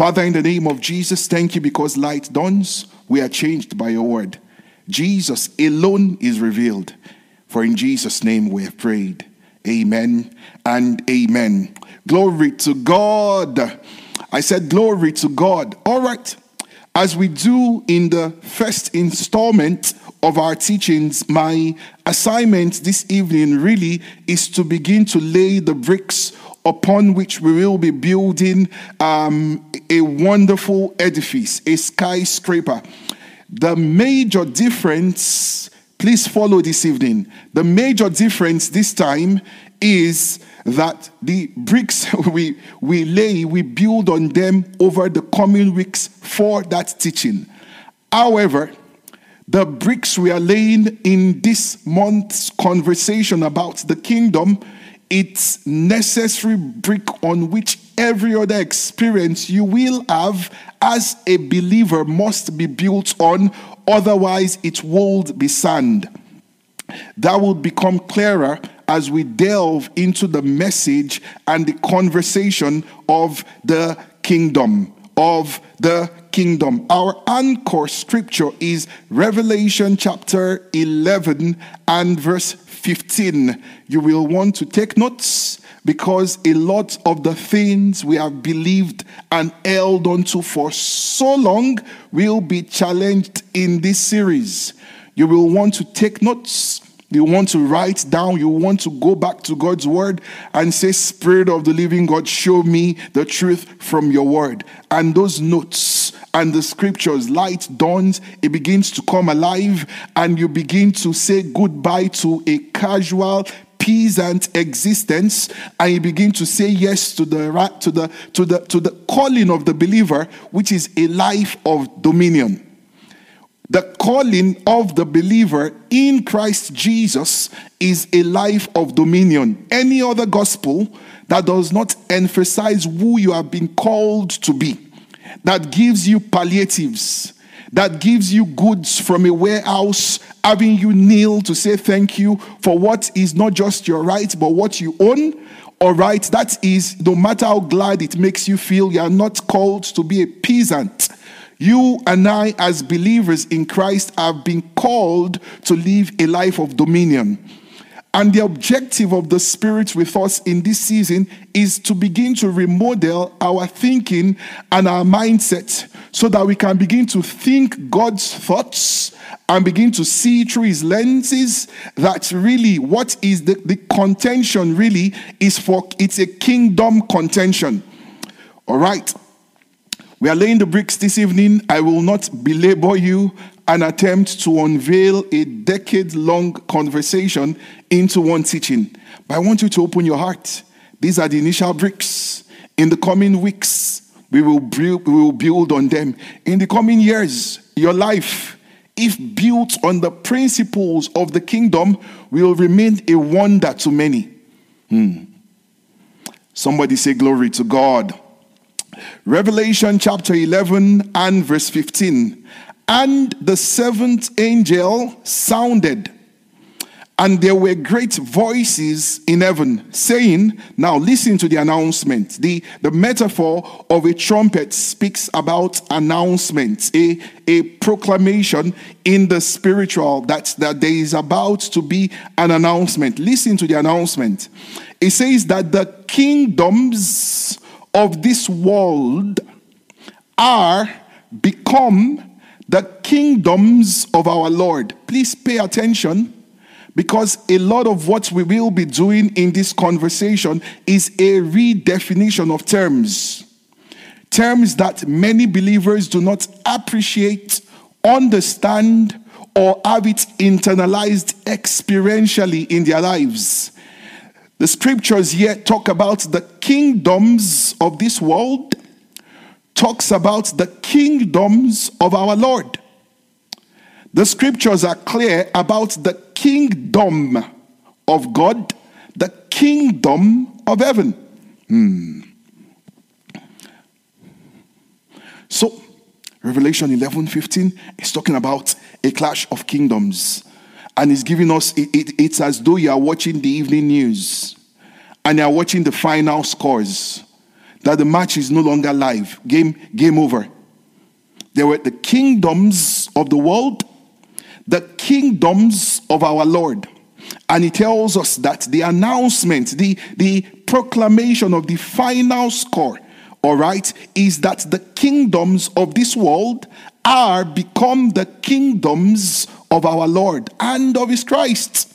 Father, in the name of Jesus, thank you because light dawns. We are changed by your word. Jesus alone is revealed. For in Jesus' name we have prayed. Amen and amen. Glory to God. I said, Glory to God. All right. As we do in the first installment of our teachings, my assignment this evening really is to begin to lay the bricks upon which we will be building um, a wonderful edifice, a skyscraper. The major difference, please follow this evening. The major difference this time is that the bricks we, we lay, we build on them over the coming weeks for that teaching. However, the bricks we are laying in this month's conversation about the kingdom, it's necessary brick on which every other experience you will have as a believer must be built on, otherwise, it will be sand. That will become clearer as we delve into the message and the conversation of the kingdom. Of the kingdom. Our anchor scripture is Revelation chapter 11 and verse 15. You will want to take notes because a lot of the things we have believed and held onto for so long will be challenged in this series. You will want to take notes you want to write down, you want to go back to God's word and say, Spirit of the living God, show me the truth from your word. And those notes and the scriptures, light dawns, it begins to come alive, and you begin to say goodbye to a casual, peasant existence and you begin to say yes to the to the to the to the calling of the believer which is a life of dominion the calling of the believer in Christ Jesus is a life of dominion. Any other gospel that does not emphasize who you have been called to be, that gives you palliatives, that gives you goods from a warehouse, having you kneel to say thank you for what is not just your right, but what you own. All right, that is no matter how glad it makes you feel, you are not called to be a peasant you and I, as believers in Christ, have been called to live a life of dominion. And the objective of the Spirit with us in this season is to begin to remodel our thinking and our mindset so that we can begin to think God's thoughts and begin to see through His lenses that really what is the, the contention really is for it's a kingdom contention. All right. We are laying the bricks this evening. I will not belabor you and attempt to unveil a decade long conversation into one teaching. But I want you to open your heart. These are the initial bricks. In the coming weeks, we will build, we will build on them. In the coming years, your life, if built on the principles of the kingdom, will remain a wonder to many. Hmm. Somebody say, Glory to God. Revelation chapter 11 and verse 15. And the seventh angel sounded, and there were great voices in heaven saying, Now listen to the announcement. The, the metaphor of a trumpet speaks about announcement, a, a proclamation in the spiritual that, that there is about to be an announcement. Listen to the announcement. It says that the kingdoms of this world are become the kingdoms of our Lord. Please pay attention because a lot of what we will be doing in this conversation is a redefinition of terms. Terms that many believers do not appreciate, understand, or have it internalized experientially in their lives. The scriptures here talk about the kingdoms of this world, talks about the kingdoms of our Lord. The scriptures are clear about the kingdom of God, the kingdom of heaven. Hmm. So, Revelation 11 15 is talking about a clash of kingdoms and it's giving us it, it, it's as though you are watching the evening news and you are watching the final scores that the match is no longer live. Game, game over. There were the kingdoms of the world, the kingdoms of our Lord. And he tells us that the announcement, the, the proclamation of the final score, all right, is that the kingdoms of this world are become the kingdoms of our Lord and of his Christ.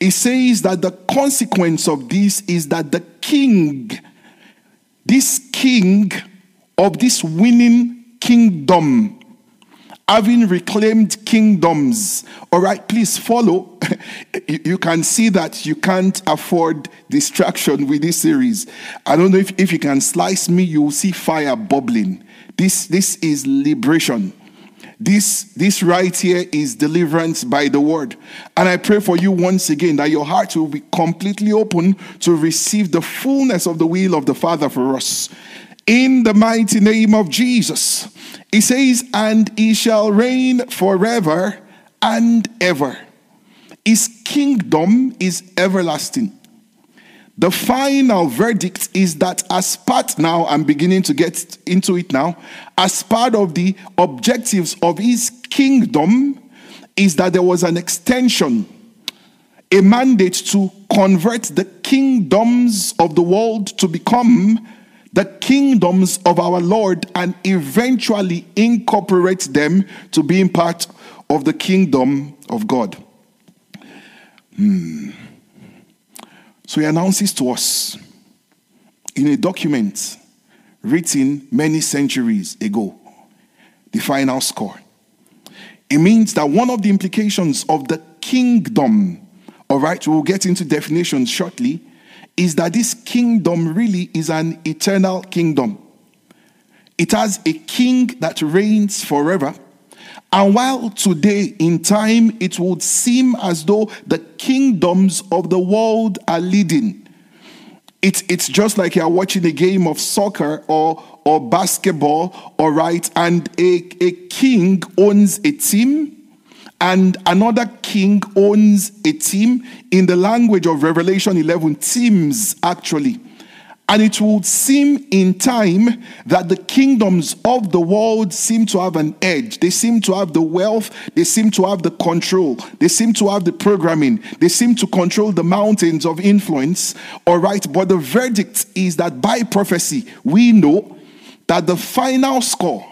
He says that the consequence of this is that the king, this king of this winning kingdom, having reclaimed kingdoms. All right, please follow. you can see that you can't afford distraction with this series. I don't know if, if you can slice me, you'll see fire bubbling. This, this is liberation. This, this right here is deliverance by the word. And I pray for you once again that your heart will be completely open to receive the fullness of the will of the Father for us. In the mighty name of Jesus. He says, and he shall reign forever and ever. His kingdom is everlasting. The final verdict is that, as part now, I'm beginning to get into it now, as part of the objectives of his kingdom, is that there was an extension, a mandate to convert the kingdoms of the world to become the kingdoms of our Lord and eventually incorporate them to being part of the kingdom of God. Hmm. So he announces to us in a document written many centuries ago the final score. It means that one of the implications of the kingdom, all right, we'll get into definitions shortly, is that this kingdom really is an eternal kingdom. It has a king that reigns forever. And while today in time it would seem as though the kingdoms of the world are leading, it's, it's just like you're watching a game of soccer or, or basketball, all right, and a, a king owns a team and another king owns a team. In the language of Revelation 11, teams actually. And it would seem in time that the kingdoms of the world seem to have an edge. They seem to have the wealth. They seem to have the control. They seem to have the programming. They seem to control the mountains of influence. All right. But the verdict is that by prophecy, we know that the final score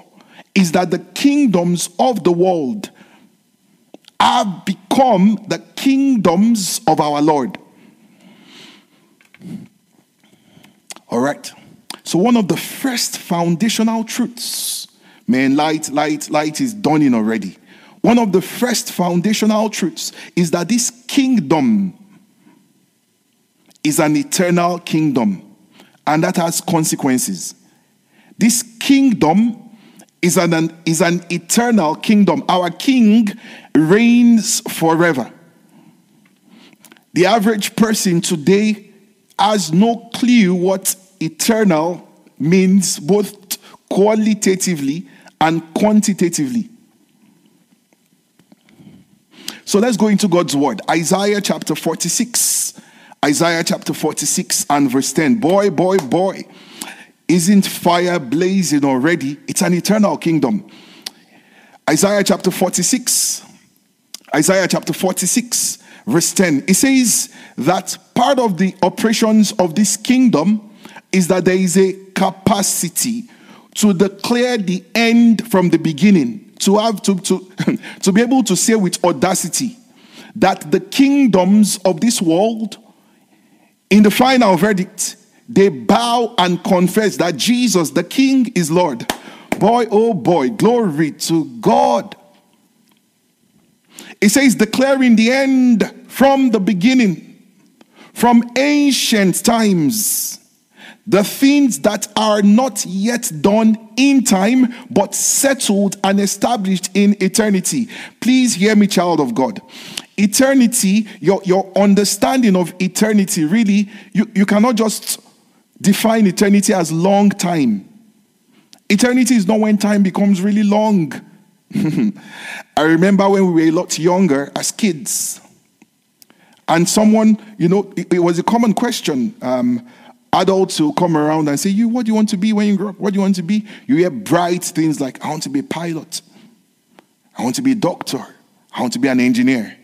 is that the kingdoms of the world have become the kingdoms of our Lord. All right. So, one of the first foundational truths, man, light, light, light is dawning already. One of the first foundational truths is that this kingdom is an eternal kingdom, and that has consequences. This kingdom is an, is an eternal kingdom. Our king reigns forever. The average person today has no clue what eternal means, both qualitatively and quantitatively. So let's go into God's word. Isaiah chapter 46. Isaiah chapter 46 and verse 10. Boy, boy, boy. Isn't fire blazing already? It's an eternal kingdom. Isaiah chapter 46. Isaiah chapter 46 verse 10. It says that part of the operations of this kingdom is that there is a capacity to declare the end from the beginning, to have to, to, to be able to say with audacity that the kingdoms of this world, in the final verdict, they bow and confess that Jesus, the King, is Lord. Boy, oh boy, glory to God. It says, declaring the end from the beginning, from ancient times, the things that are not yet done in time, but settled and established in eternity. Please hear me, child of God. Eternity, your, your understanding of eternity, really, you, you cannot just define eternity as long time. Eternity is not when time becomes really long. I remember when we were a lot younger as kids, and someone, you know, it, it was a common question. Um, adults will come around and say, You, what do you want to be when you grow up? What do you want to be? You hear bright things like, I want to be a pilot. I want to be a doctor. I want to be an engineer.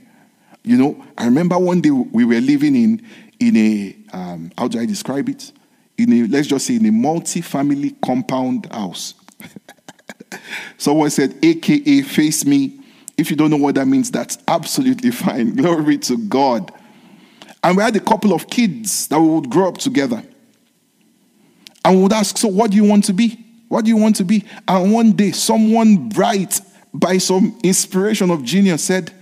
You know, I remember one day we were living in, in a, um, how do I describe it? In a, let's just say, in a multi family compound house. Someone said, AKA face me. If you don't know what that means, that's absolutely fine. Glory to God. And we had a couple of kids that we would grow up together. And we would ask, So, what do you want to be? What do you want to be? And one day, someone bright, by some inspiration of genius, said,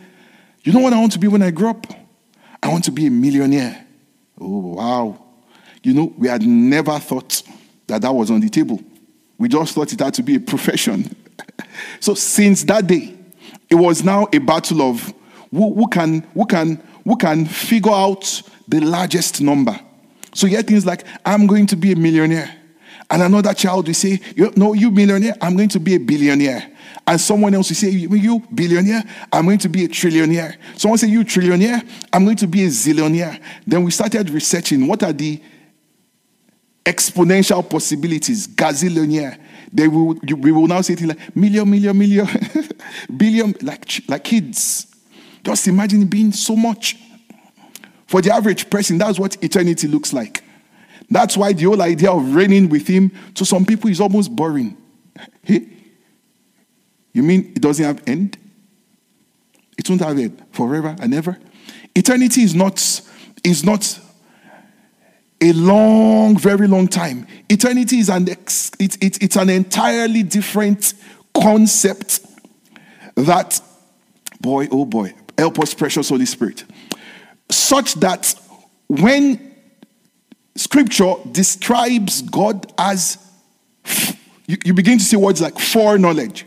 You know what I want to be when I grow up? I want to be a millionaire. Oh, wow. You know, we had never thought that that was on the table. We just thought it had to be a profession. so since that day, it was now a battle of who, who, can, who, can, who can figure out the largest number. So hear things like, I'm going to be a millionaire. And another child will say, No, you millionaire, I'm going to be a billionaire. And someone else will say, You billionaire, I'm going to be a trillionaire. Someone say, You trillionaire, I'm going to be a zillionaire. Then we started researching what are the exponential possibilities, gazillionaire. They will, we will now say things like million, million, million, billion, like, like kids. Just imagine being so much. For the average person, that's what eternity looks like. That's why the whole idea of reigning with him to some people is almost boring. Hey, you mean it doesn't have end? It won't have end forever and ever. Eternity is not, is not a long, very long time. Eternity is an ex, it, it, it's an entirely different concept that, boy, oh boy, help us, precious Holy Spirit, such that when scripture describes God as, you, you begin to see words like foreknowledge,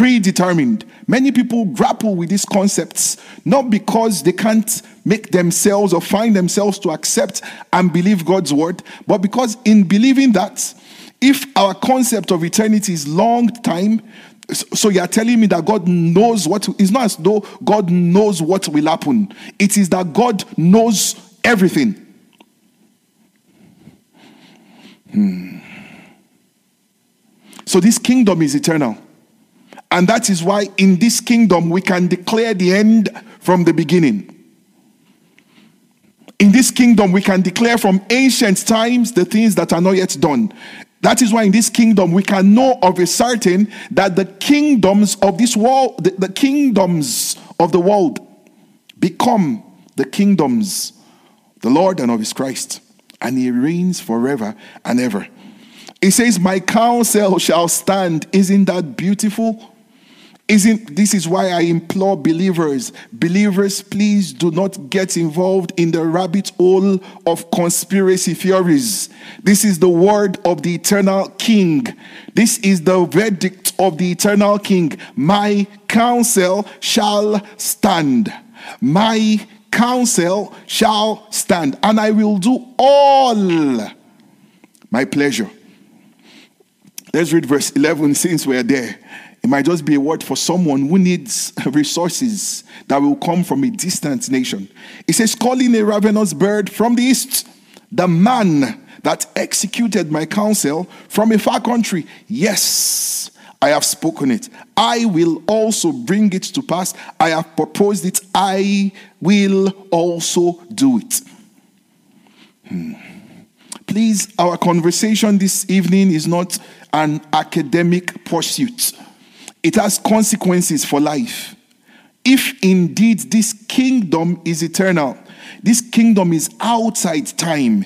predetermined. Many people grapple with these concepts not because they can't make themselves or find themselves to accept and believe God's word, but because in believing that, if our concept of eternity is long time, so you are telling me that God knows what it's not as though God knows what will happen. It is that God knows everything. Hmm. So this kingdom is eternal. And that is why in this kingdom we can declare the end from the beginning. In this kingdom we can declare from ancient times the things that are not yet done. That is why in this kingdom we can know of a certain that the kingdoms of this world, the, the kingdoms of the world become the kingdoms the Lord and of his Christ. And he reigns forever and ever. He says, My counsel shall stand. Isn't that beautiful? Isn't this is why I implore believers, believers, please do not get involved in the rabbit hole of conspiracy theories. This is the word of the eternal king. This is the verdict of the eternal king. My counsel shall stand. My counsel shall stand, and I will do all my pleasure. Let's read verse 11 since we're there. It might just be a word for someone who needs resources that will come from a distant nation. It says, Calling a ravenous bird from the east, the man that executed my counsel from a far country. Yes, I have spoken it. I will also bring it to pass. I have proposed it. I will also do it. Hmm. Please, our conversation this evening is not an academic pursuit it has consequences for life. If indeed this kingdom is eternal, this kingdom is outside time.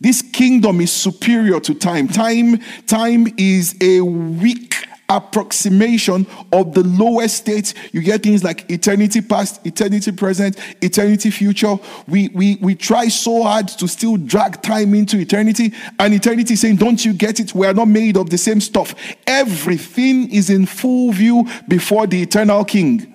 This kingdom is superior to time. Time, time is a weak approximation of the lowest state. You get things like eternity past, eternity present, eternity future. We, we, we try so hard to still drag time into eternity, and eternity saying, Don't you get it? We are not made of the same stuff. Everything is in full view before the eternal King.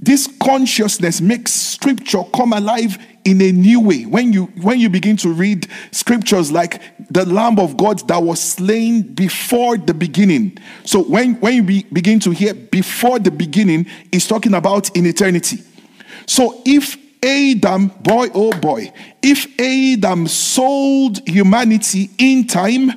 This consciousness makes scripture come alive in a new way. When you when you begin to read scriptures like the Lamb of God that was slain before the beginning. So when, when you be, begin to hear before the beginning, is talking about in eternity. So if Adam, boy, oh boy, if Adam sold humanity in time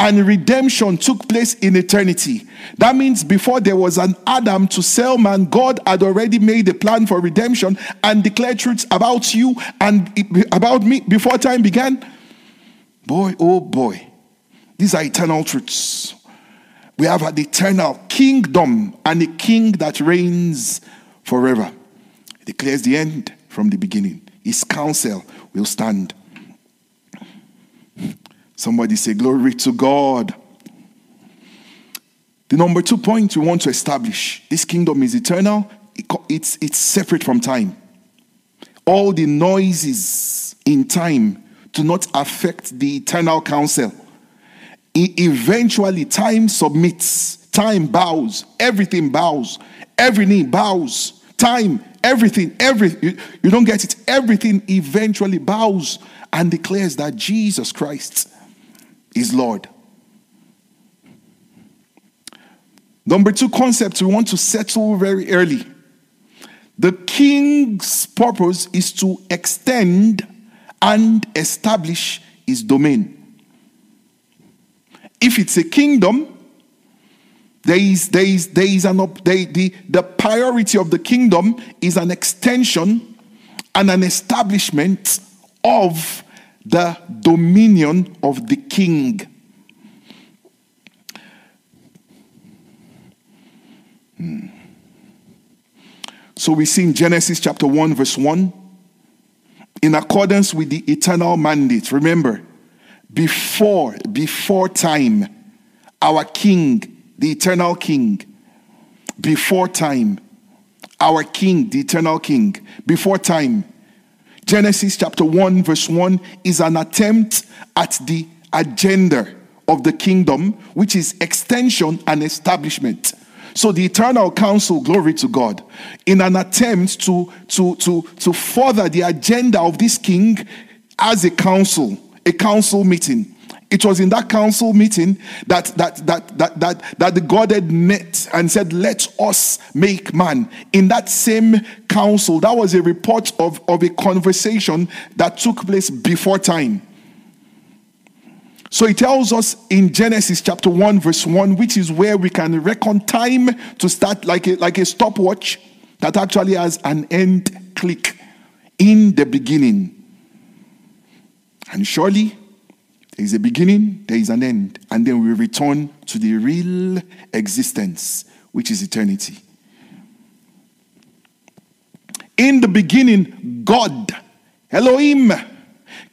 and redemption took place in eternity, that means before there was an Adam to sell man, God had already made a plan for redemption and declared truths about you and about me before time began. Boy, oh boy, these are eternal truths. We have an eternal kingdom and a king that reigns forever. It declares the end from the beginning. His counsel will stand. Somebody say, Glory to God. The number two point we want to establish this kingdom is eternal, it's, it's separate from time. All the noises in time do not affect the eternal counsel. Eventually, time submits, time bows, everything bows, every knee bows, time Everything, every you, you don't get it. Everything eventually bows and declares that Jesus Christ is Lord. Number two concept we want to settle very early. The king's purpose is to extend and establish his domain. If it's a kingdom, there is, there is, there is an they, the, the priority of the kingdom is an extension and an establishment of the dominion of the king. Hmm. So we see in Genesis chapter 1, verse 1, in accordance with the eternal mandate. Remember, before, before time, our king the eternal king, before time. Our king, the eternal king, before time. Genesis chapter 1, verse 1 is an attempt at the agenda of the kingdom, which is extension and establishment. So the eternal council, glory to God, in an attempt to, to, to, to further the agenda of this king as a council, a council meeting. It was in that council meeting that that that that that, that the Godhead met and said, Let us make man. In that same council, that was a report of, of a conversation that took place before time. So he tells us in Genesis chapter 1, verse 1, which is where we can reckon time to start like a, like a stopwatch that actually has an end click in the beginning. And surely there is a beginning, there is an end, and then we return to the real existence, which is eternity. In the beginning, God, Elohim,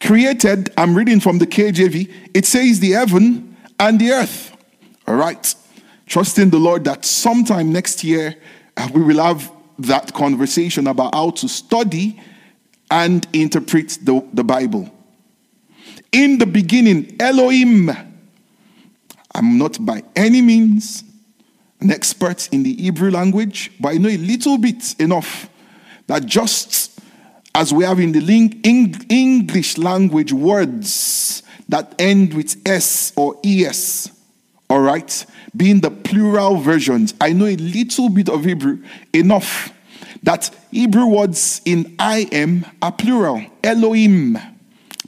created, I'm reading from the KJV, it says the heaven and the earth. All right. Trusting the Lord that sometime next year uh, we will have that conversation about how to study and interpret the, the Bible. In the beginning, Elohim. I'm not by any means an expert in the Hebrew language, but I know a little bit enough that just as we have in the English language words that end with S or ES, all right, being the plural versions, I know a little bit of Hebrew enough that Hebrew words in I am are plural. Elohim,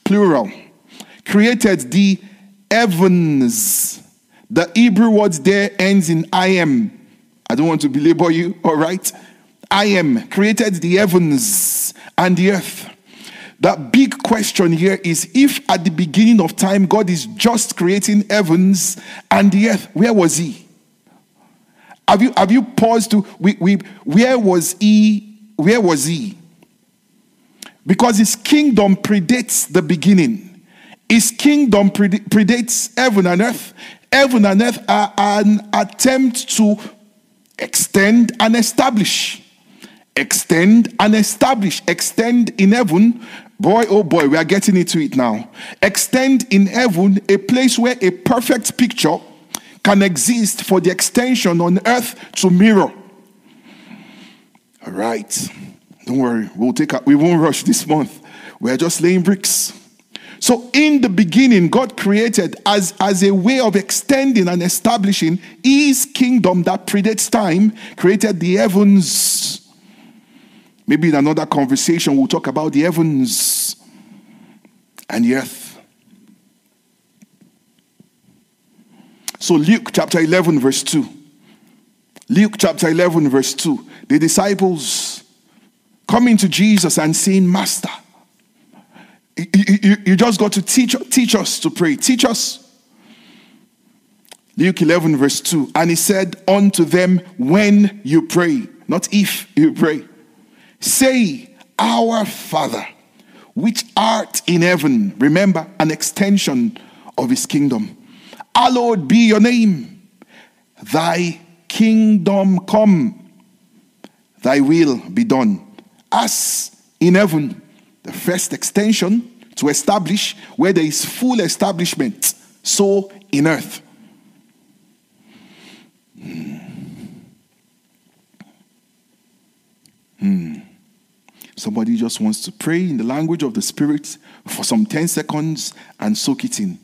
plural created the heavens. The Hebrew word there ends in I am. I don't want to belabor you, all right? I am created the heavens and the earth. The big question here is if at the beginning of time God is just creating heavens and the earth, where was he? Have you have you paused to we, we where was he? Where was he? Because his kingdom predates the beginning. His kingdom predates heaven and earth. Heaven and earth are an attempt to extend and establish. Extend and establish. Extend in heaven. Boy, oh boy, we are getting into it now. Extend in heaven, a place where a perfect picture can exist for the extension on earth to mirror. All right. Don't worry. We'll take a, we won't rush this month. We're just laying bricks. So, in the beginning, God created as, as a way of extending and establishing His kingdom that predates time, created the heavens. Maybe in another conversation, we'll talk about the heavens and the earth. So, Luke chapter 11, verse 2. Luke chapter 11, verse 2. The disciples coming to Jesus and saying, Master, you, you, you just got to teach, teach us to pray. Teach us. Luke 11, verse 2. And he said unto them, When you pray, not if you pray, say, Our Father, which art in heaven. Remember, an extension of his kingdom. Hallowed be your name. Thy kingdom come. Thy will be done. As in heaven, the first extension to establish where there is full establishment, so in earth. Hmm. Hmm. Somebody just wants to pray in the language of the Spirit for some 10 seconds and soak it in.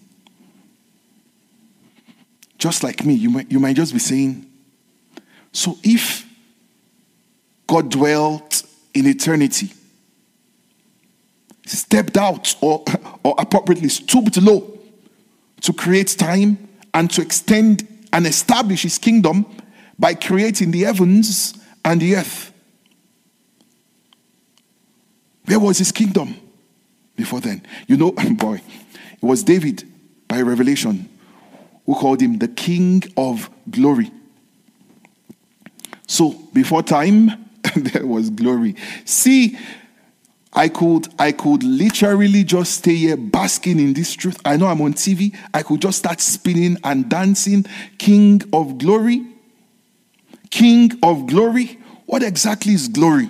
Just like me, you might, you might just be saying, So if God dwelt in eternity, stepped out or, or appropriately stooped low to create time and to extend and establish his kingdom by creating the heavens and the earth. Where was his kingdom before then? You know, boy, it was David by revelation who called him the king of glory. So before time, there was glory. See, I could I could literally just stay here basking in this truth. I know I'm on TV. I could just start spinning and dancing. King of glory. King of glory. What exactly is glory?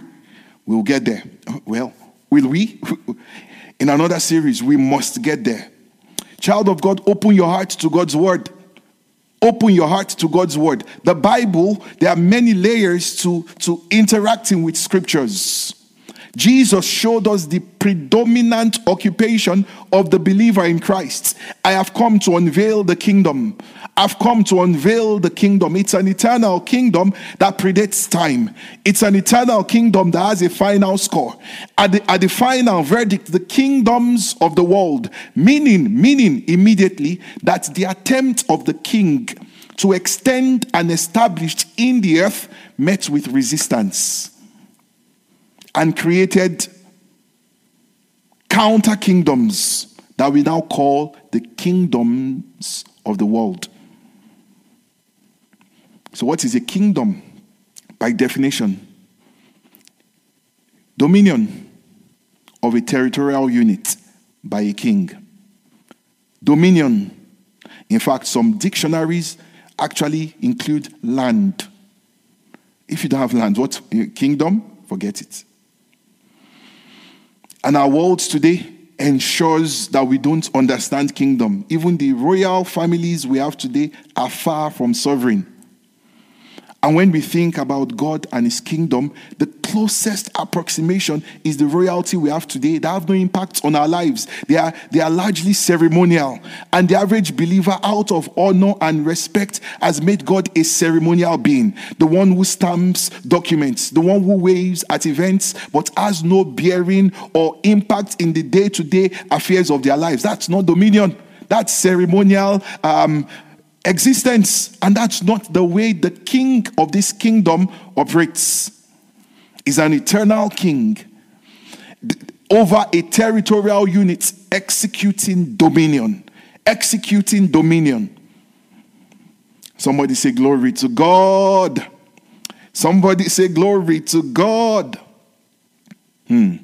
We'll get there. Oh, well, will we? In another series, we must get there. Child of God, open your heart to God's word. Open your heart to God's word. The Bible, there are many layers to, to interacting with scriptures. Jesus showed us the predominant occupation of the believer in Christ. I have come to unveil the kingdom. I've come to unveil the kingdom. It's an eternal kingdom that predates time. It's an eternal kingdom that has a final score. At the, at the final verdict, the kingdoms of the world, meaning, meaning immediately that the attempt of the king to extend and establish in the earth met with resistance and created counter kingdoms that we now call the kingdoms of the world. So, what is a kingdom? By definition, dominion of a territorial unit by a king. Dominion. In fact, some dictionaries actually include land. If you don't have land, what? Kingdom? Forget it. And our world today ensures that we don't understand kingdom. Even the royal families we have today are far from sovereign. And when we think about God and His kingdom, the closest approximation is the royalty we have today. They have no impact on our lives. They are, they are largely ceremonial. And the average believer, out of honor and respect, has made God a ceremonial being. The one who stamps documents, the one who waves at events, but has no bearing or impact in the day to day affairs of their lives. That's not dominion. That's ceremonial. Um, existence. And that's not the way the king of this kingdom operates. Is an eternal king over a territorial unit executing dominion. Executing dominion. Somebody say, Glory to God. Somebody say, Glory to God. Hmm.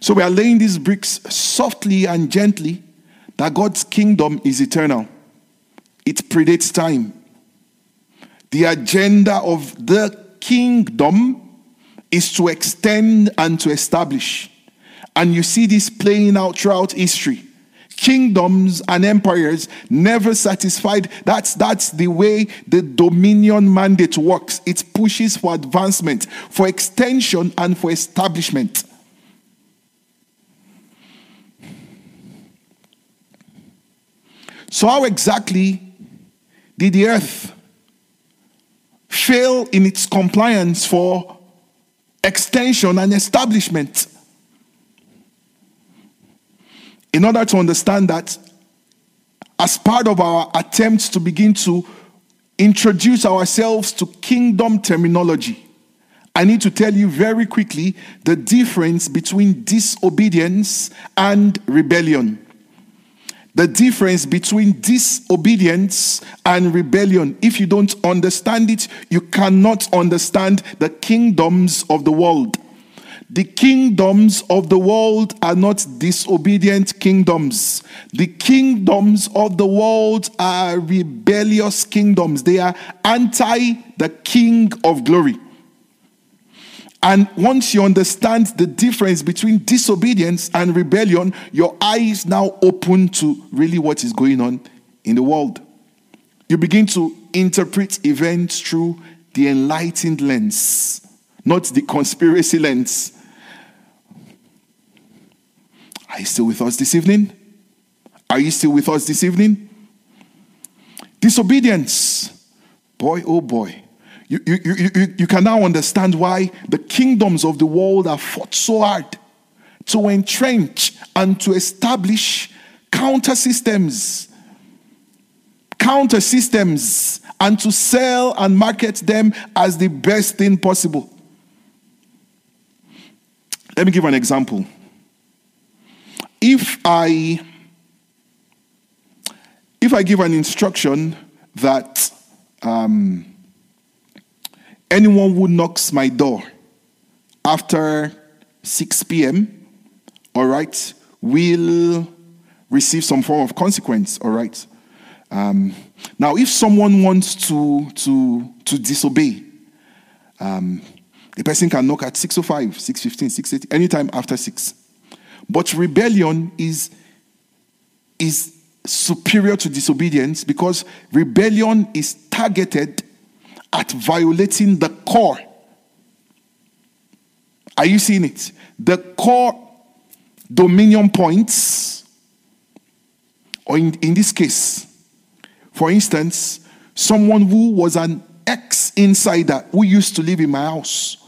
So we are laying these bricks softly and gently that God's kingdom is eternal it predates time. The agenda of the kingdom is to extend and to establish. And you see this playing out throughout history. Kingdoms and empires never satisfied. That's, that's the way the dominion mandate works. It pushes for advancement, for extension, and for establishment. So, how exactly did the earth fail in its compliance for extension, and establishment. In order to understand that, as part of our attempts to begin to introduce ourselves to kingdom terminology, I need to tell you very quickly the difference between disobedience and rebellion. The difference between disobedience and rebellion. If you don't understand it, you cannot understand the kingdoms of the world. The kingdoms of the world are not disobedient kingdoms. The kingdoms of the world are rebellious kingdoms. They are anti the King of glory. And once you understand the difference between disobedience and rebellion, your eyes now open to really what is going on in the world. You begin to interpret events through the enlightened lens, not the conspiracy lens. Are you still with us this evening? Are you still with us this evening? Disobedience. Boy, oh boy. You, you, you, you, can now understand why the kingdoms of the world have fought so hard to entrench and to establish counter systems. Counter systems and to sell and market them as the best thing possible. Let me give an example. If I if I give an instruction that um, anyone who knocks my door after 6 p.m., all right, will receive some form of consequence, all right? Um, now, if someone wants to, to, to disobey, um, the person can knock at 6.05, 6.15, 6.80, anytime after 6. But rebellion is, is superior to disobedience because rebellion is targeted at violating the core. Are you seeing it? The core dominion points, or in, in this case, for instance, someone who was an ex insider who used to live in my house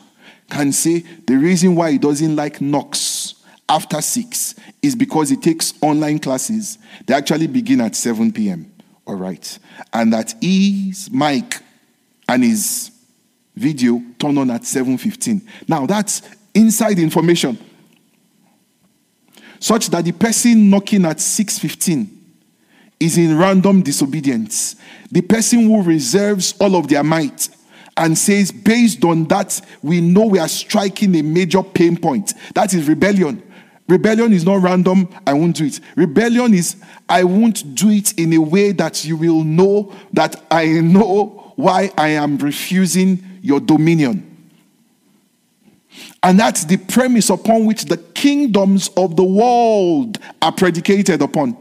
can say the reason why he doesn't like knocks after 6 is because he takes online classes. They actually begin at 7 p.m. All right. And that his mic and his video turn on at 7:15. Now that's inside information. Such that the person knocking at 6:15 is in random disobedience. The person who reserves all of their might and says, based on that, we know we are striking a major pain point. That is rebellion. Rebellion is not random, I won't do it. Rebellion is, I won't do it in a way that you will know that I know why I am refusing your dominion. And that's the premise upon which the kingdoms of the world are predicated upon.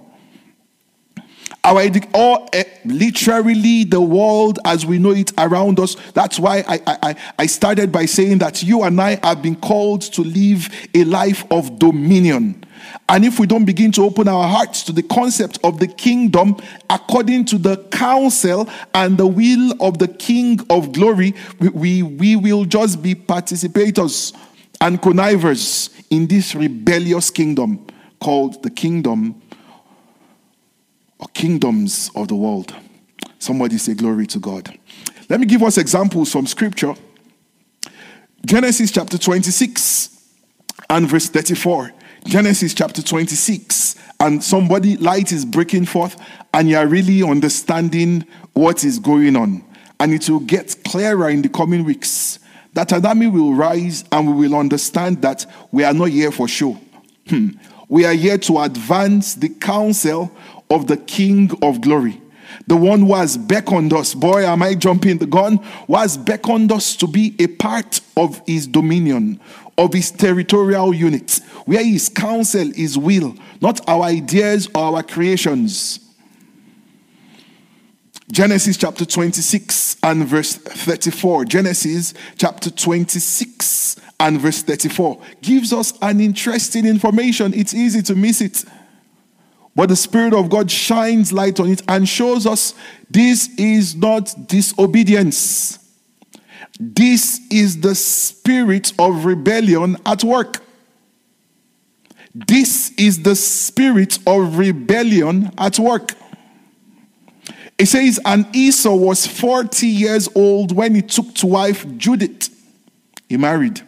Our edu- or uh, literally the world as we know it around us. That's why I, I, I started by saying that you and I have been called to live a life of dominion. And if we don't begin to open our hearts to the concept of the kingdom according to the counsel and the will of the King of glory, we, we, we will just be participators and connivers in this rebellious kingdom called the kingdom or kingdoms of the world. Somebody say, Glory to God. Let me give us examples from scripture. Genesis chapter 26 and verse 34. Genesis chapter 26, and somebody light is breaking forth, and you are really understanding what is going on. And it will get clearer in the coming weeks that an army will rise and we will understand that we are not here for show. Hmm. We are here to advance the counsel of the King of glory. The one who has beckoned us, boy, am I jumping the gun? Who has beckoned us to be a part of his dominion, of his territorial unit, where his counsel is will, not our ideas or our creations. Genesis chapter 26 and verse 34. Genesis chapter 26 and verse 34 gives us an interesting information. It's easy to miss it. But the Spirit of God shines light on it and shows us this is not disobedience. This is the spirit of rebellion at work. This is the spirit of rebellion at work. It says, and Esau was 40 years old when he took to wife Judith. He married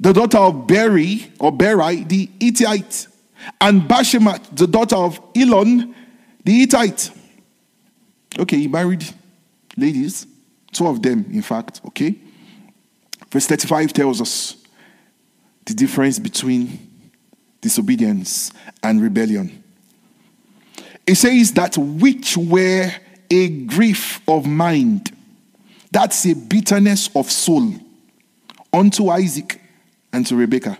the daughter of Beri or Berai, the Hittite, and Bashemat, the daughter of Elon, the Hittite. Okay, he married ladies, two of them, in fact, okay? Verse 35 tells us the difference between disobedience and rebellion. It says that which were a grief of mind, that's a bitterness of soul unto Isaac and to Rebekah.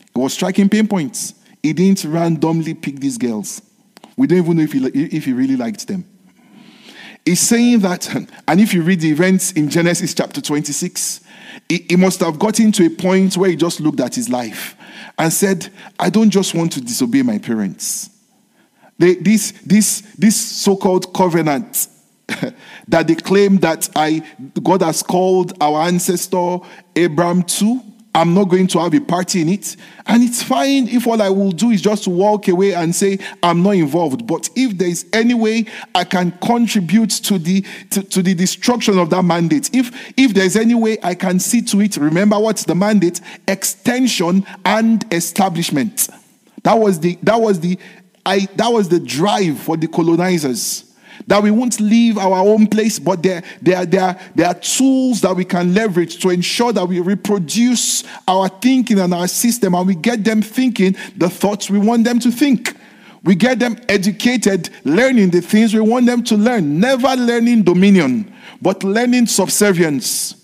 It was striking pain points. He didn't randomly pick these girls. We don't even know if he, if he really liked them. He's saying that, and if you read the events in Genesis chapter 26, he, he must have gotten to a point where he just looked at his life and said, I don't just want to disobey my parents. They, this this, this so called covenant that they claim that I, God has called our ancestor Abraham to, I'm not going to have a party in it. And it's fine if all I will do is just walk away and say, I'm not involved. But if there is any way I can contribute to the, to, to the destruction of that mandate, if, if there's any way I can see to it, remember what's the mandate? Extension and establishment. That was the, that was the, I, that was the drive for the colonizers that we won't leave our own place, but there, there, there, there are tools that we can leverage to ensure that we reproduce our thinking and our system and we get them thinking the thoughts we want them to think. We get them educated, learning the things we want them to learn, never learning dominion, but learning subservience.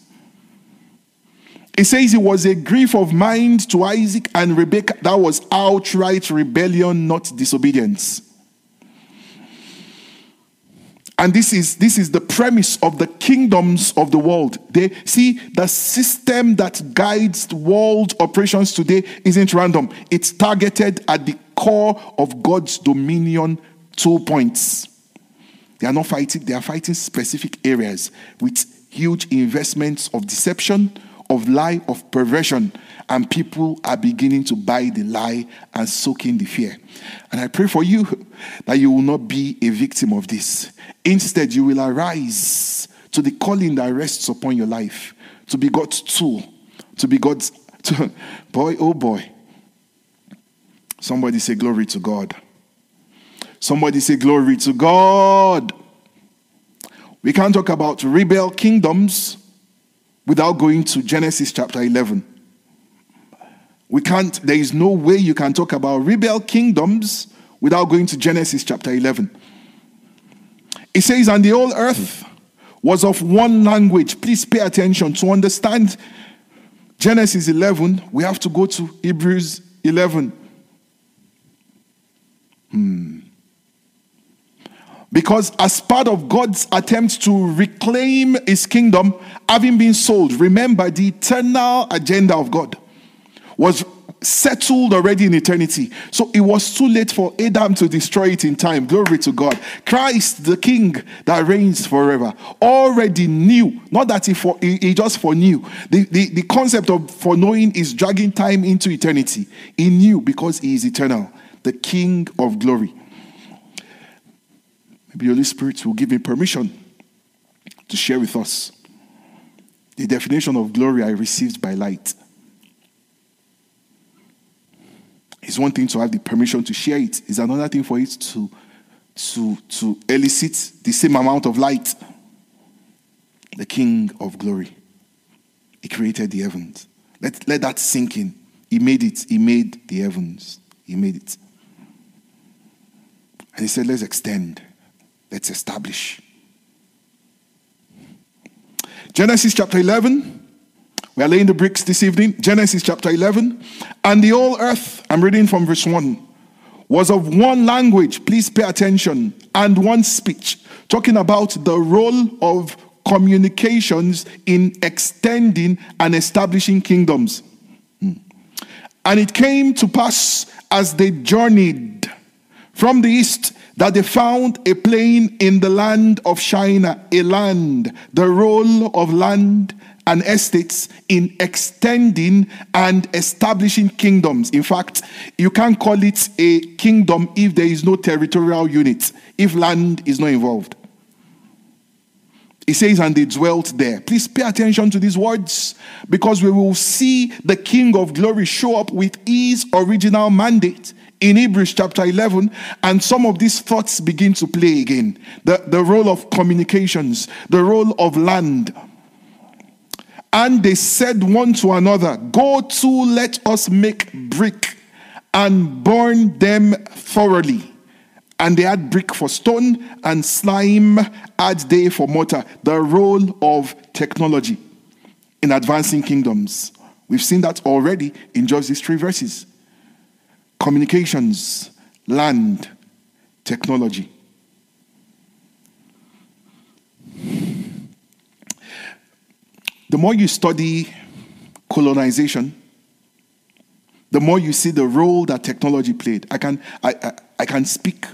It says it was a grief of mind to Isaac and Rebekah. That was outright rebellion, not disobedience. And this is this is the premise of the kingdoms of the world. They see the system that guides world operations today isn't random. It's targeted at the core of God's dominion two points. They are not fighting, they are fighting specific areas with huge investments of deception, of lie, of perversion, and people are beginning to buy the lie and soak in the fear. And I pray for you that you will not be a victim of this. Instead, you will arise to the calling that rests upon your life, to be God's tool, to be God's to, boy, oh boy. Somebody say glory to God. Somebody say glory to God. We can't talk about rebel kingdoms without going to Genesis chapter 11. We can't, there is no way you can talk about rebel kingdoms without going to Genesis chapter 11. It says, And the whole earth was of one language. Please pay attention to understand Genesis 11. We have to go to Hebrews 11. Hmm. Because as part of God's attempt to reclaim his kingdom, having been sold, remember the eternal agenda of God was settled already in eternity. So it was too late for Adam to destroy it in time. Glory to God. Christ, the King that reigns forever, already knew, not that he, for, he, he just foreknew. The, the, the concept of foreknowing is dragging time into eternity. He knew because he is eternal, the King of glory. Maybe the Holy Spirit will give me permission to share with us the definition of glory I received by light. It's one thing to have the permission to share it, it's another thing for it to, to, to elicit the same amount of light. The King of glory. He created the heavens. Let, let that sink in. He made it. He made the heavens. He made it. And he said, let's extend. Let's establish. Genesis chapter 11. We are laying the bricks this evening. Genesis chapter 11. And the whole earth, I'm reading from verse 1, was of one language. Please pay attention. And one speech. Talking about the role of communications in extending and establishing kingdoms. Hmm. And it came to pass as they journeyed from the east that they found a plain in the land of Shinar, a land, the role of land and estates in extending and establishing kingdoms. In fact, you can't call it a kingdom if there is no territorial unit, if land is not involved. He says, and they dwelt there. Please pay attention to these words because we will see the King of glory show up with his original mandate in Hebrews chapter 11, and some of these thoughts begin to play again. The, the role of communications, the role of land. And they said one to another, Go to, let us make brick and burn them thoroughly. And they had brick for stone and slime had they for mortar. The role of technology in advancing kingdoms. We've seen that already in just these three verses communications, land, technology. The more you study colonization, the more you see the role that technology played. I can, I, I, I can speak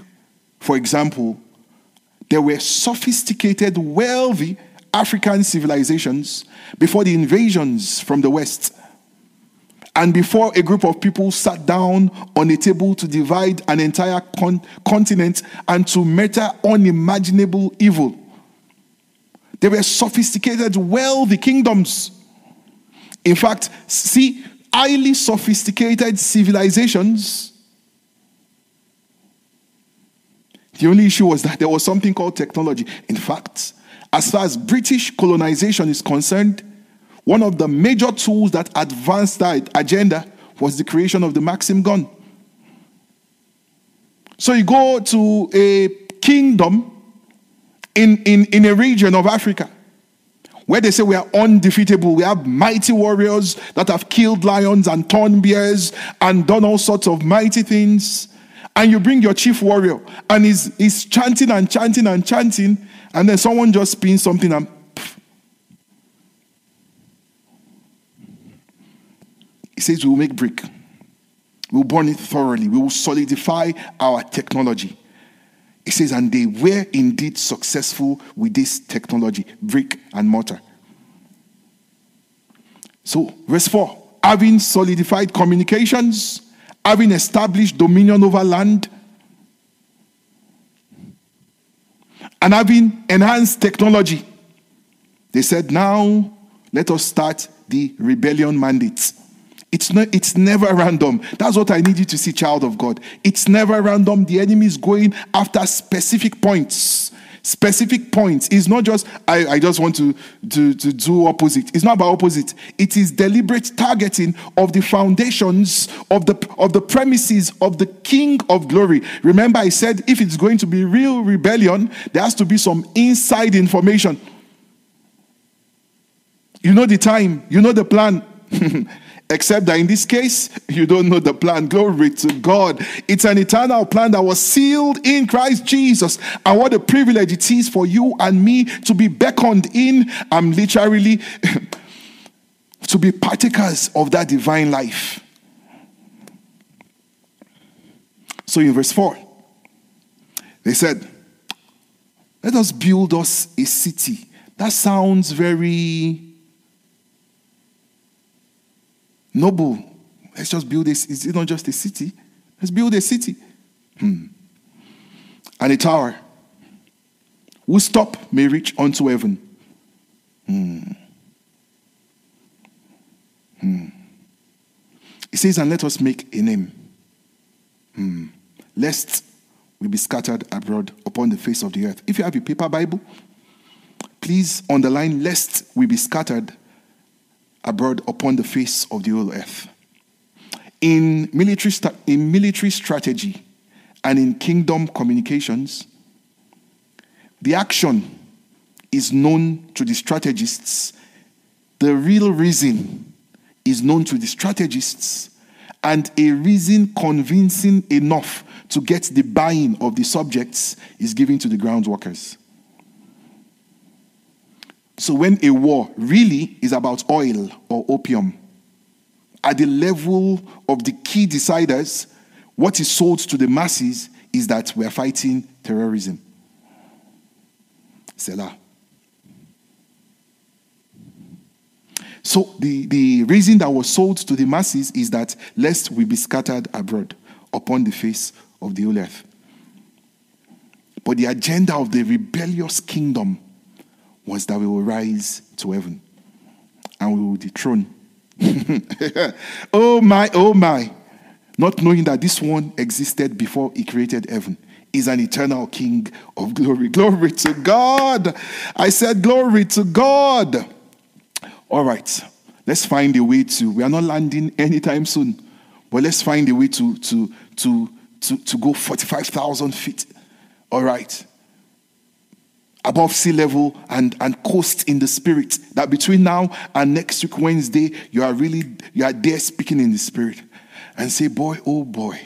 for example, there were sophisticated, wealthy African civilizations before the invasions from the West. And before a group of people sat down on a table to divide an entire con- continent and to measure unimaginable evil, there were sophisticated, wealthy kingdoms. In fact, see, highly sophisticated civilizations The only issue was that there was something called technology. In fact, as far as British colonization is concerned, one of the major tools that advanced that agenda was the creation of the Maxim gun. So you go to a kingdom in, in, in a region of Africa where they say we are undefeatable. We have mighty warriors that have killed lions and torn bears and done all sorts of mighty things and you bring your chief warrior and he's, he's chanting and chanting and chanting, and then someone just spins something and pff. he says, We will make brick. We will burn it thoroughly. We will solidify our technology. He says, and they were indeed successful with this technology, brick and mortar. So, verse 4 having solidified communications, having established dominion over land, and having enhanced technology, they said, Now let us start the rebellion mandates. It's, not, it's never random. That's what I need you to see, child of God. It's never random. The enemy is going after specific points specific points. It's not just, I, I just want to, to, to do opposite. It's not about opposite. It is deliberate targeting of the foundations of the, of the premises of the King of glory. Remember, I said if it's going to be real rebellion, there has to be some inside information. You know the time, you know the plan. Except that in this case, you don't know the plan. Glory to God. It's an eternal plan that was sealed in Christ Jesus. And what a privilege it is for you and me to be beckoned in. I'm literally to be partakers of that divine life. So in verse 4, they said, Let us build us a city. That sounds very noble. Let's just build this. Is it not just a city? Let's build a city. Hmm. And a tower whose top may reach unto heaven. Hmm. Hmm. It says, and let us make a name. Hmm. Lest we be scattered abroad upon the face of the earth. If you have a paper Bible, please underline, lest we be scattered abroad upon the face of the whole earth. In military, in military strategy and in kingdom communications, the action is known to the strategists. The real reason is known to the strategists, and a reason convincing enough to get the buying of the subjects is given to the ground workers. So when a war really is about oil or opium, at the level of the key deciders, what is sold to the masses is that we're fighting terrorism. Selah. So the, the reason that was sold to the masses is that lest we be scattered abroad upon the face of the whole earth. But the agenda of the rebellious kingdom was that we will rise to heaven and we will dethrone. oh my, oh my. Not knowing that this one existed before he created heaven is an eternal king of glory. Glory to God. I said, Glory to God. All right, let's find a way to, we are not landing anytime soon, but let's find a way to, to, to, to, to go 45,000 feet. All right. Above sea level and, and coast in the spirit. That between now and next week, Wednesday, you are really, you are there speaking in the spirit. And say, boy, oh boy,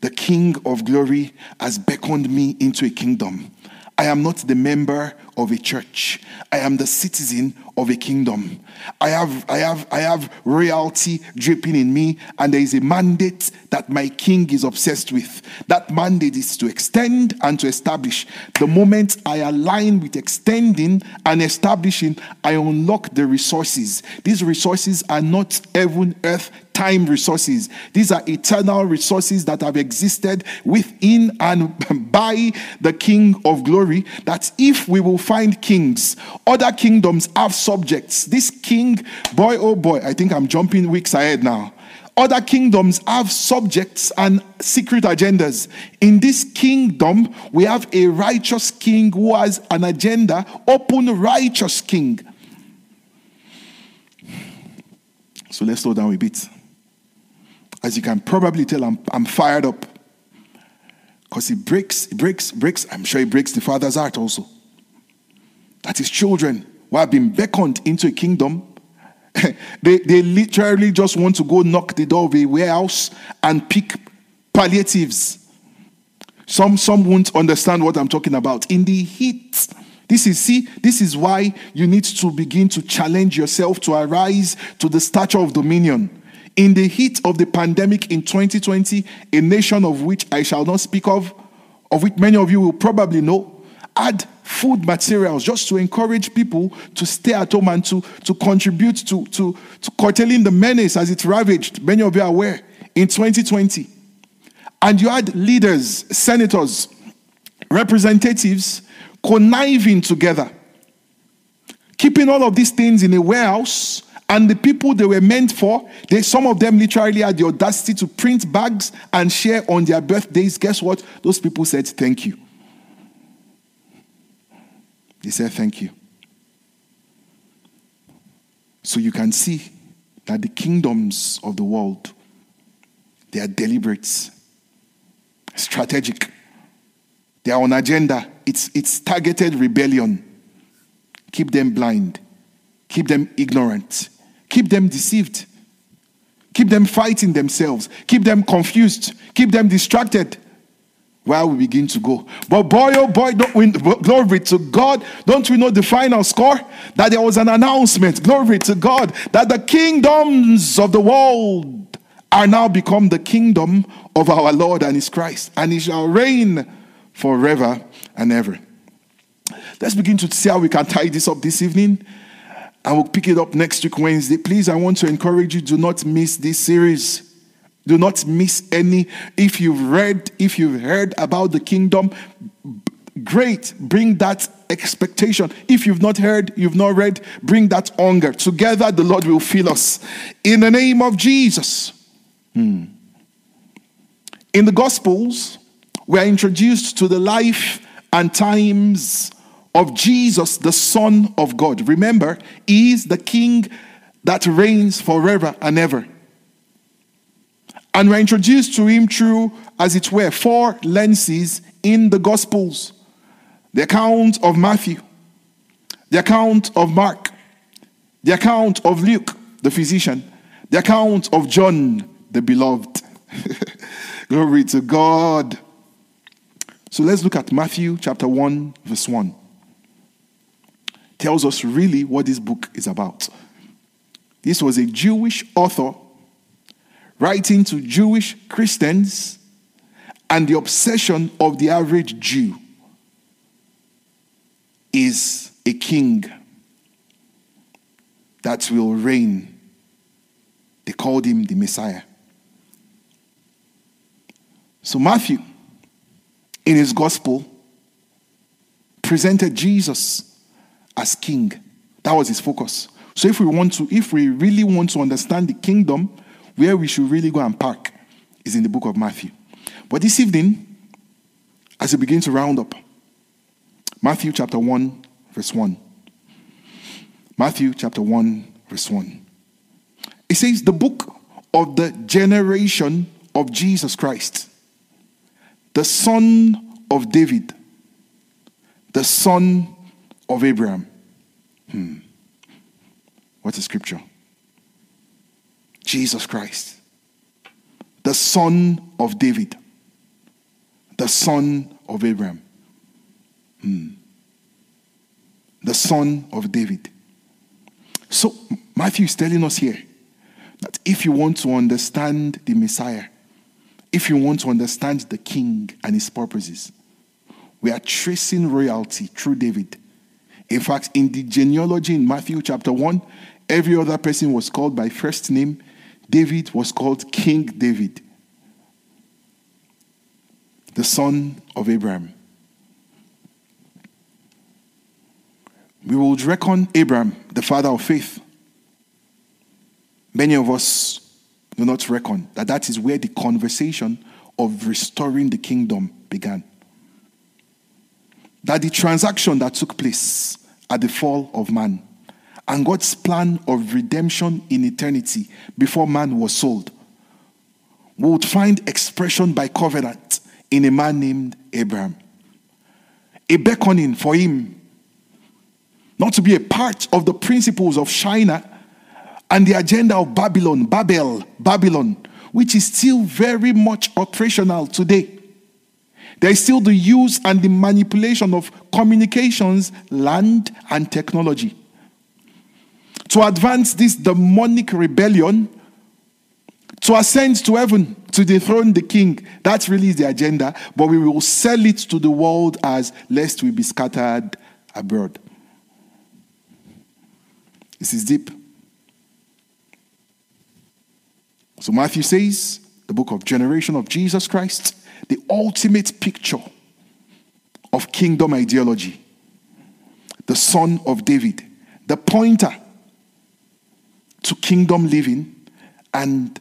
the King of glory has beckoned me into a kingdom. I am not the member of a church. I am the citizen of a kingdom. I have, I have, I have royalty dripping in me, and there is a mandate that my king is obsessed with. That mandate is to extend and to establish. The moment I align with extending and establishing, I unlock the resources. These resources are not heaven, earth, time resources. These are eternal resources that have existed within and by the King of glory. That if we will find kings, other kingdoms have subjects. This king, boy, oh boy, I think I'm jumping weeks ahead now. Other kingdoms have subjects and secret agendas. In this kingdom, we have a righteous king who has an agenda, open righteous king. So let's slow down a bit. As you can probably tell, I'm, I'm fired up. Because he breaks, he breaks, breaks, I'm sure he breaks the father's heart also that his children who have been beckoned into a kingdom, they, they literally just want to go knock the door of a warehouse and pick palliatives. Some, some won't understand what I'm talking about. In the heat, this is, see, this is why you need to begin to challenge yourself to arise to the stature of dominion. In the heat of the pandemic in 2020, a nation of which I shall not speak of, of which many of you will probably know, had food materials just to encourage people to stay at home and to, to contribute to, to, to curtailing the menace as it ravaged. Many of you are aware in 2020. And you had leaders, senators, representatives conniving together, keeping all of these things in a warehouse. And the people they were meant for, they, some of them literally had the audacity to print bags and share on their birthdays. Guess what? Those people said, Thank you. He said, Thank you. So you can see that the kingdoms of the world, they are deliberate, strategic. They are on agenda. It's, it's targeted rebellion. Keep them blind. Keep them ignorant. Keep them deceived. Keep them fighting themselves. Keep them confused. Keep them distracted where we begin to go. But boy, oh boy, don't we, glory to God. Don't we know the final score? That there was an announcement, glory to God, that the kingdoms of the world are now become the kingdom of our Lord and his Christ, and he shall reign forever and ever. Let's begin to see how we can tie this up this evening. And we'll pick it up next week, Wednesday. Please, I want to encourage you do not miss this series. Do not miss any. If you've read, if you've heard about the kingdom, great. Bring that expectation. If you've not heard, you've not read, bring that hunger. Together, the Lord will fill us. In the name of Jesus. Hmm. In the Gospels, we are introduced to the life and times of Jesus, the Son of God. Remember, He is the King that reigns forever and ever. And we're introduced to him through, as it were, four lenses in the Gospels the account of Matthew, the account of Mark, the account of Luke, the physician, the account of John, the beloved. Glory to God. So let's look at Matthew chapter 1, verse 1. Tells us really what this book is about. This was a Jewish author writing to Jewish Christians and the obsession of the average Jew is a king that will reign. They called him the Messiah. So, Matthew, in his gospel, presented Jesus as king. That was his focus. So, if we want to, if we really want to understand the kingdom, where we should really go and park is in the book of Matthew. But this evening, as we begin to round up, Matthew chapter 1, verse 1. Matthew chapter 1, verse 1. It says, The book of the generation of Jesus Christ, the son of David, the son of Abraham. Hmm. What's the scripture? Jesus Christ, the son of David, the son of Abraham. Hmm. The son of David. So, Matthew is telling us here that if you want to understand the Messiah, if you want to understand the king and his purposes, we are tracing royalty through David. In fact, in the genealogy in Matthew chapter 1, every other person was called by first name. David was called King David, the son of Abraham. We would reckon Abraham the father of faith. Many of us do not reckon that that is where the conversation of restoring the kingdom began. That the transaction that took place at the fall of man and God's plan of redemption in eternity before man was sold would find expression by covenant in a man named Abraham. A beckoning for him not to be a part of the principles of Shinar and the agenda of Babylon, Babel, Babylon, which is still very much operational today. There is still the use and the manipulation of communications, land, and technology. To advance this demonic rebellion, to ascend to heaven, to dethrone the king. That's really the agenda, but we will sell it to the world as lest we be scattered abroad. This is deep. So Matthew says, the book of generation of Jesus Christ, the ultimate picture of kingdom ideology, the son of David, the pointer to kingdom living, and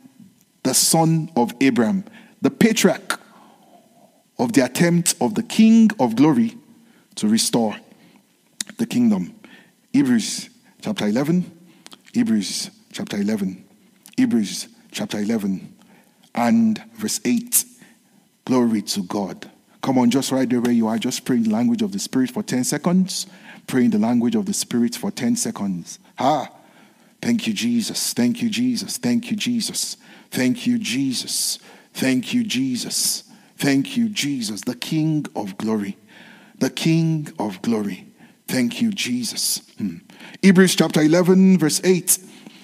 the son of Abraham, the patriarch of the attempt of the king of glory to restore the kingdom. Hebrews chapter 11, Hebrews chapter 11, Hebrews chapter 11, and verse 8. Glory to God. Come on, just right there where you are, just pray in the language of the Spirit for 10 seconds. Pray in the language of the Spirit for 10 seconds. Ha! Thank you, Jesus. Thank you, Jesus. Thank you, Jesus. Thank you, Jesus. Thank you, Jesus. Thank you, Jesus, the King of glory. The King of glory. Thank you, Jesus. Hmm. Hebrews chapter 11, verse 8.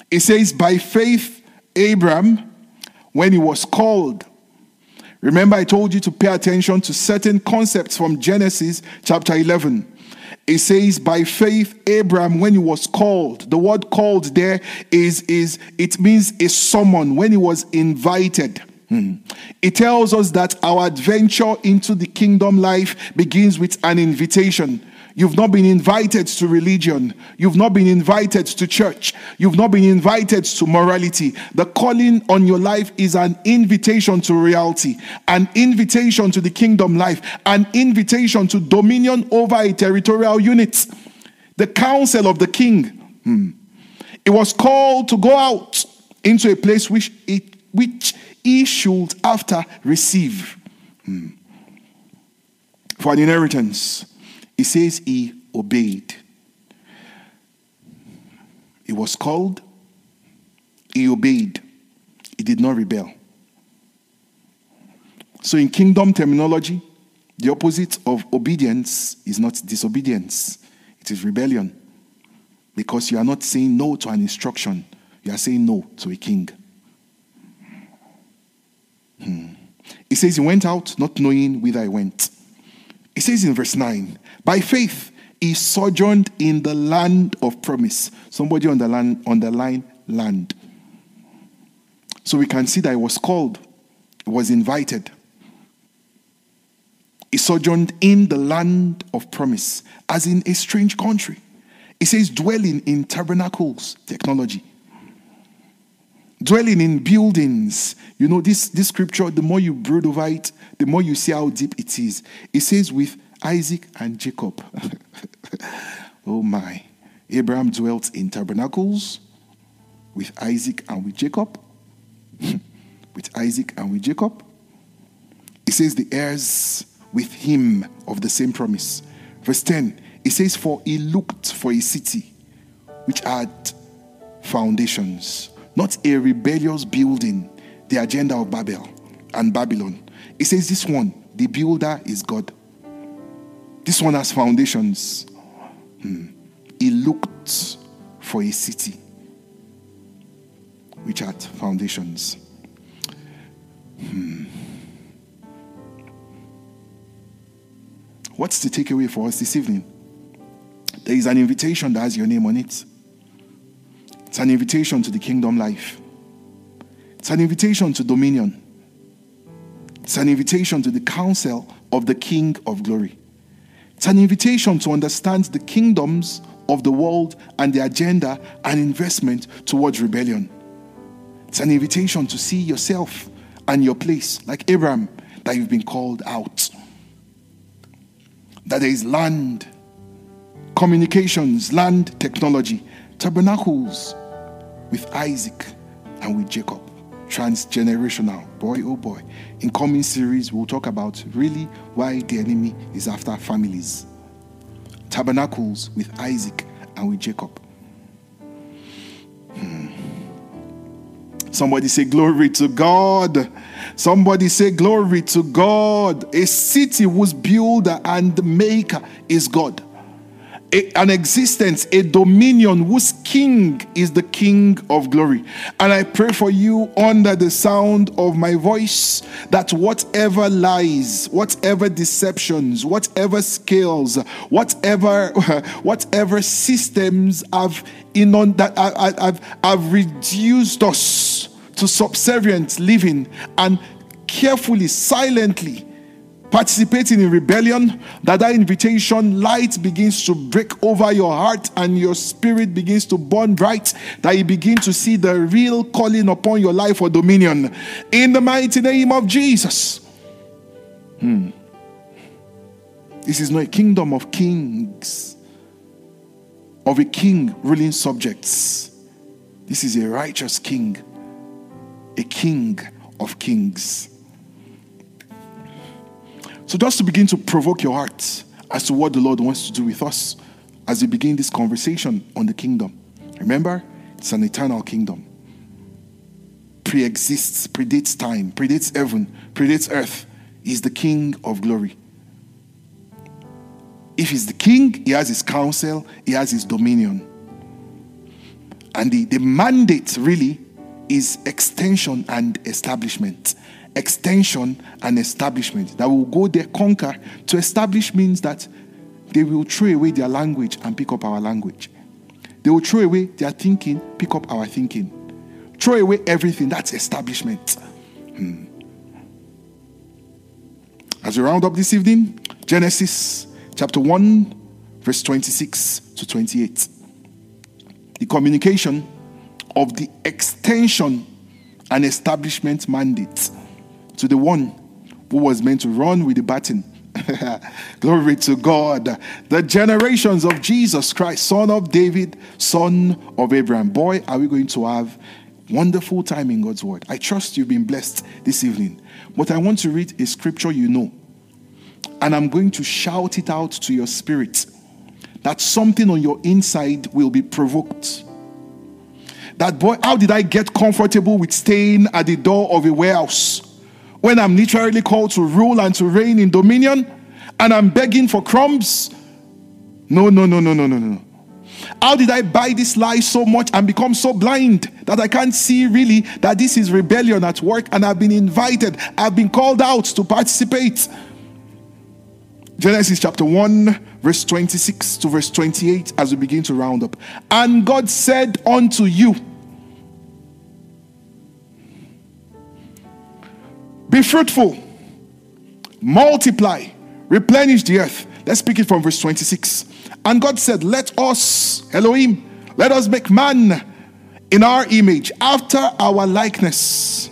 It says, By faith, Abraham, when he was called, remember I told you to pay attention to certain concepts from Genesis chapter 11. It says, by faith, Abraham, when he was called, the word called there is, is it means a summon, when he was invited. Hmm. It tells us that our adventure into the kingdom life begins with an invitation. You've not been invited to religion. You've not been invited to church. You've not been invited to morality. The calling on your life is an invitation to reality, an invitation to the kingdom life, an invitation to dominion over a territorial unit. The council of the king. Hmm. It was called to go out into a place which, it, which he should after receive hmm. for an inheritance. He says he obeyed. He was called, he obeyed, he did not rebel. So, in kingdom terminology, the opposite of obedience is not disobedience, it is rebellion. Because you are not saying no to an instruction, you are saying no to a king. Hmm. It says he went out not knowing whither he went. It says in verse 9, by faith he sojourned in the land of promise. Somebody on the land underline land. So we can see that he was called, he was invited. He sojourned in the land of promise, as in a strange country. It says dwelling in tabernacles, technology. Dwelling in buildings. You know, this, this scripture, the more you brood over it, the more you see how deep it is. It says with Isaac and Jacob. oh my. Abraham dwelt in tabernacles with Isaac and with Jacob. with Isaac and with Jacob. It says the heirs with him of the same promise. Verse 10, it says, For he looked for a city which had foundations, not a rebellious building, the agenda of Babel and Babylon. It says, This one, the builder is God. This one has foundations. Hmm. He looked for a city which had foundations. Hmm. What's the takeaway for us this evening? There is an invitation that has your name on it. It's an invitation to the kingdom life. It's an invitation to dominion. It's an invitation to the counsel of the King of glory. It's an invitation to understand the kingdoms of the world and the agenda and investment towards rebellion. It's an invitation to see yourself and your place, like Abraham, that you've been called out. That there is land, communications, land technology, tabernacles with Isaac and with Jacob. Transgenerational. Boy, oh boy. In coming series, we'll talk about really why the enemy is after families. Tabernacles with Isaac and with Jacob. Hmm. Somebody say, Glory to God. Somebody say, Glory to God. A city whose builder and maker is God a, an existence, a dominion whose king is the king of glory. And I pray for you under the sound of my voice that whatever lies, whatever deceptions, whatever scales, whatever whatever systems have in on that have, have reduced us to subservient living and carefully, silently participating in rebellion, that that invitation light begins to break over your heart and your spirit begins to burn bright, that you begin to see the real calling upon your life for dominion. In the mighty name of Jesus. Hmm. This is not a kingdom of kings, of a king ruling subjects. This is a righteous king, a king of kings. So, just to begin to provoke your heart as to what the Lord wants to do with us as we begin this conversation on the kingdom. Remember, it's an eternal kingdom. Pre exists, predates time, predates heaven, predates earth. He's the King of glory. If he's the king, he has his counsel, he has his dominion. And the, the mandate really is extension and establishment extension and establishment. That will go there, conquer. To establish means that they will throw away their language and pick up our language. They will throw away their thinking, pick up our thinking. Throw away everything. That's establishment. Hmm. As we round up this evening, Genesis chapter 1, verse 26 to 28. The communication of the extension and establishment mandate to the one who was meant to run with the baton. Glory to God. The generations of Jesus Christ, son of David, son of Abraham. Boy, are we going to have wonderful time in God's word. I trust you've been blessed this evening. But I want to read a scripture you know. And I'm going to shout it out to your spirit that something on your inside will be provoked. That boy, how did I get comfortable with staying at the door of a warehouse? When I'm literally called to rule and to reign in dominion and I'm begging for crumbs. No, no, no, no, no, no, no. How did I buy this lie so much and become so blind that I can't see really that this is rebellion at work and I've been invited, I've been called out to participate? Genesis chapter 1, verse 26 to verse 28, as we begin to round up. And God said unto you, Be fruitful, multiply, replenish the earth. Let's speak it from verse 26. And God said, Let us, Elohim, let us make man in our image, after our likeness.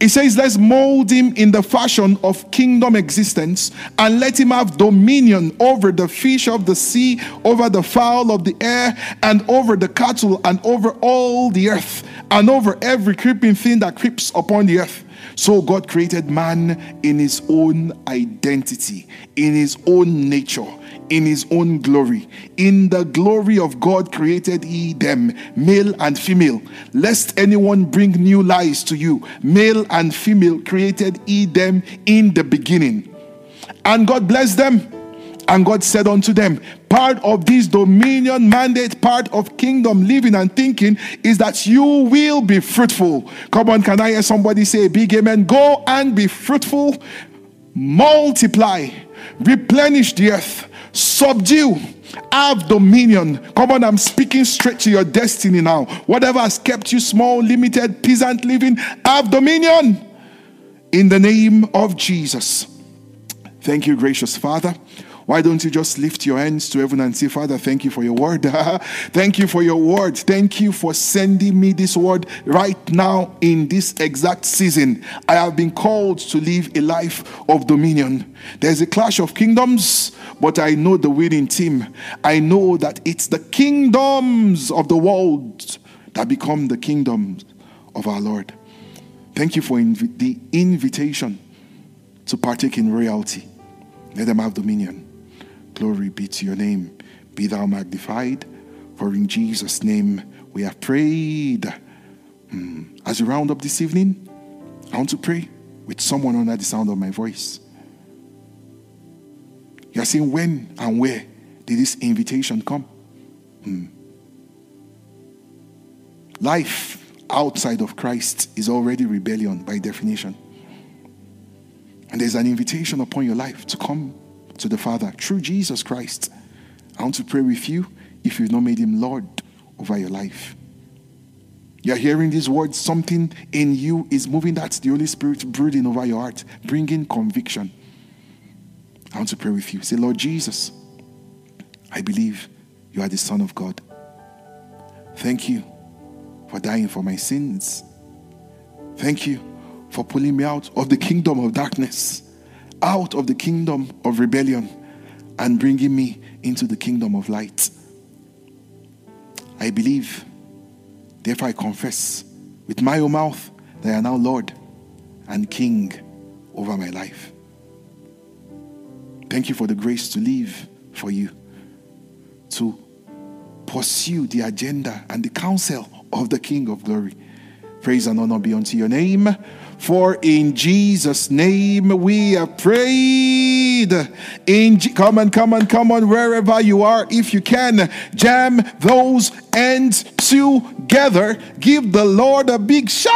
He says, Let's mold him in the fashion of kingdom existence and let him have dominion over the fish of the sea, over the fowl of the air, and over the cattle, and over all the earth, and over every creeping thing that creeps upon the earth. So God created man in his own identity, in his own nature, in his own glory. In the glory of God created he them, male and female. Lest anyone bring new lies to you, male and female created he them in the beginning. And God blessed them. And God said unto them, Part of this dominion mandate, part of kingdom living and thinking is that you will be fruitful. Come on, can I hear somebody say, Big amen? Go and be fruitful, multiply, replenish the earth, subdue, have dominion. Come on, I'm speaking straight to your destiny now. Whatever has kept you small, limited, peasant living, have dominion in the name of Jesus. Thank you, gracious Father. Why don't you just lift your hands to heaven and say, Father, thank you for your word. thank you for your word. Thank you for sending me this word right now in this exact season. I have been called to live a life of dominion. There's a clash of kingdoms, but I know the winning team. I know that it's the kingdoms of the world that become the kingdoms of our Lord. Thank you for inv- the invitation to partake in royalty. Let them have dominion. Glory be to your name. Be thou magnified. For in Jesus' name we have prayed. Hmm. As we round up this evening, I want to pray with someone under the sound of my voice. You're saying, when and where did this invitation come? Hmm. Life outside of Christ is already rebellion by definition. And there's an invitation upon your life to come to the Father through Jesus Christ. I want to pray with you if you've not made him Lord over your life. You're hearing these words, something in you is moving. That's the Holy Spirit brooding over your heart, bringing conviction. I want to pray with you. Say, Lord Jesus, I believe you are the Son of God. Thank you for dying for my sins. Thank you for pulling me out of the kingdom of darkness out of the kingdom of rebellion and bringing me into the kingdom of light. I believe, therefore, I confess with my own mouth that I am now Lord and King over my life. Thank you for the grace to live for you, to pursue the agenda and the counsel of the King of glory. Praise and honor be unto your name. For in Jesus' name we have prayed. In G- come on, come on, come on, wherever you are, if you can, jam those ends together. Give the Lord a big shout.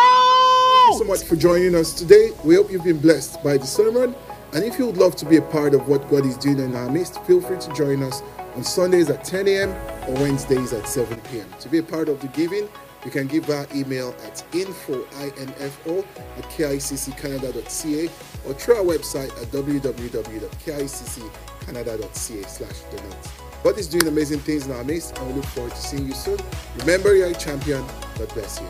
so much for joining us today. We hope you've been blessed by the sermon. And if you would love to be a part of what God is doing in our midst, feel free to join us on Sundays at 10 a.m. or Wednesdays at 7 p.m. To be a part of the giving, you can give our email at info, I-N-F-O, at kicccanada.ca or through our website at www.kicccanada.ca slash donate. God is doing amazing things in our midst and we look forward to seeing you soon. Remember, you're a champion. God bless you.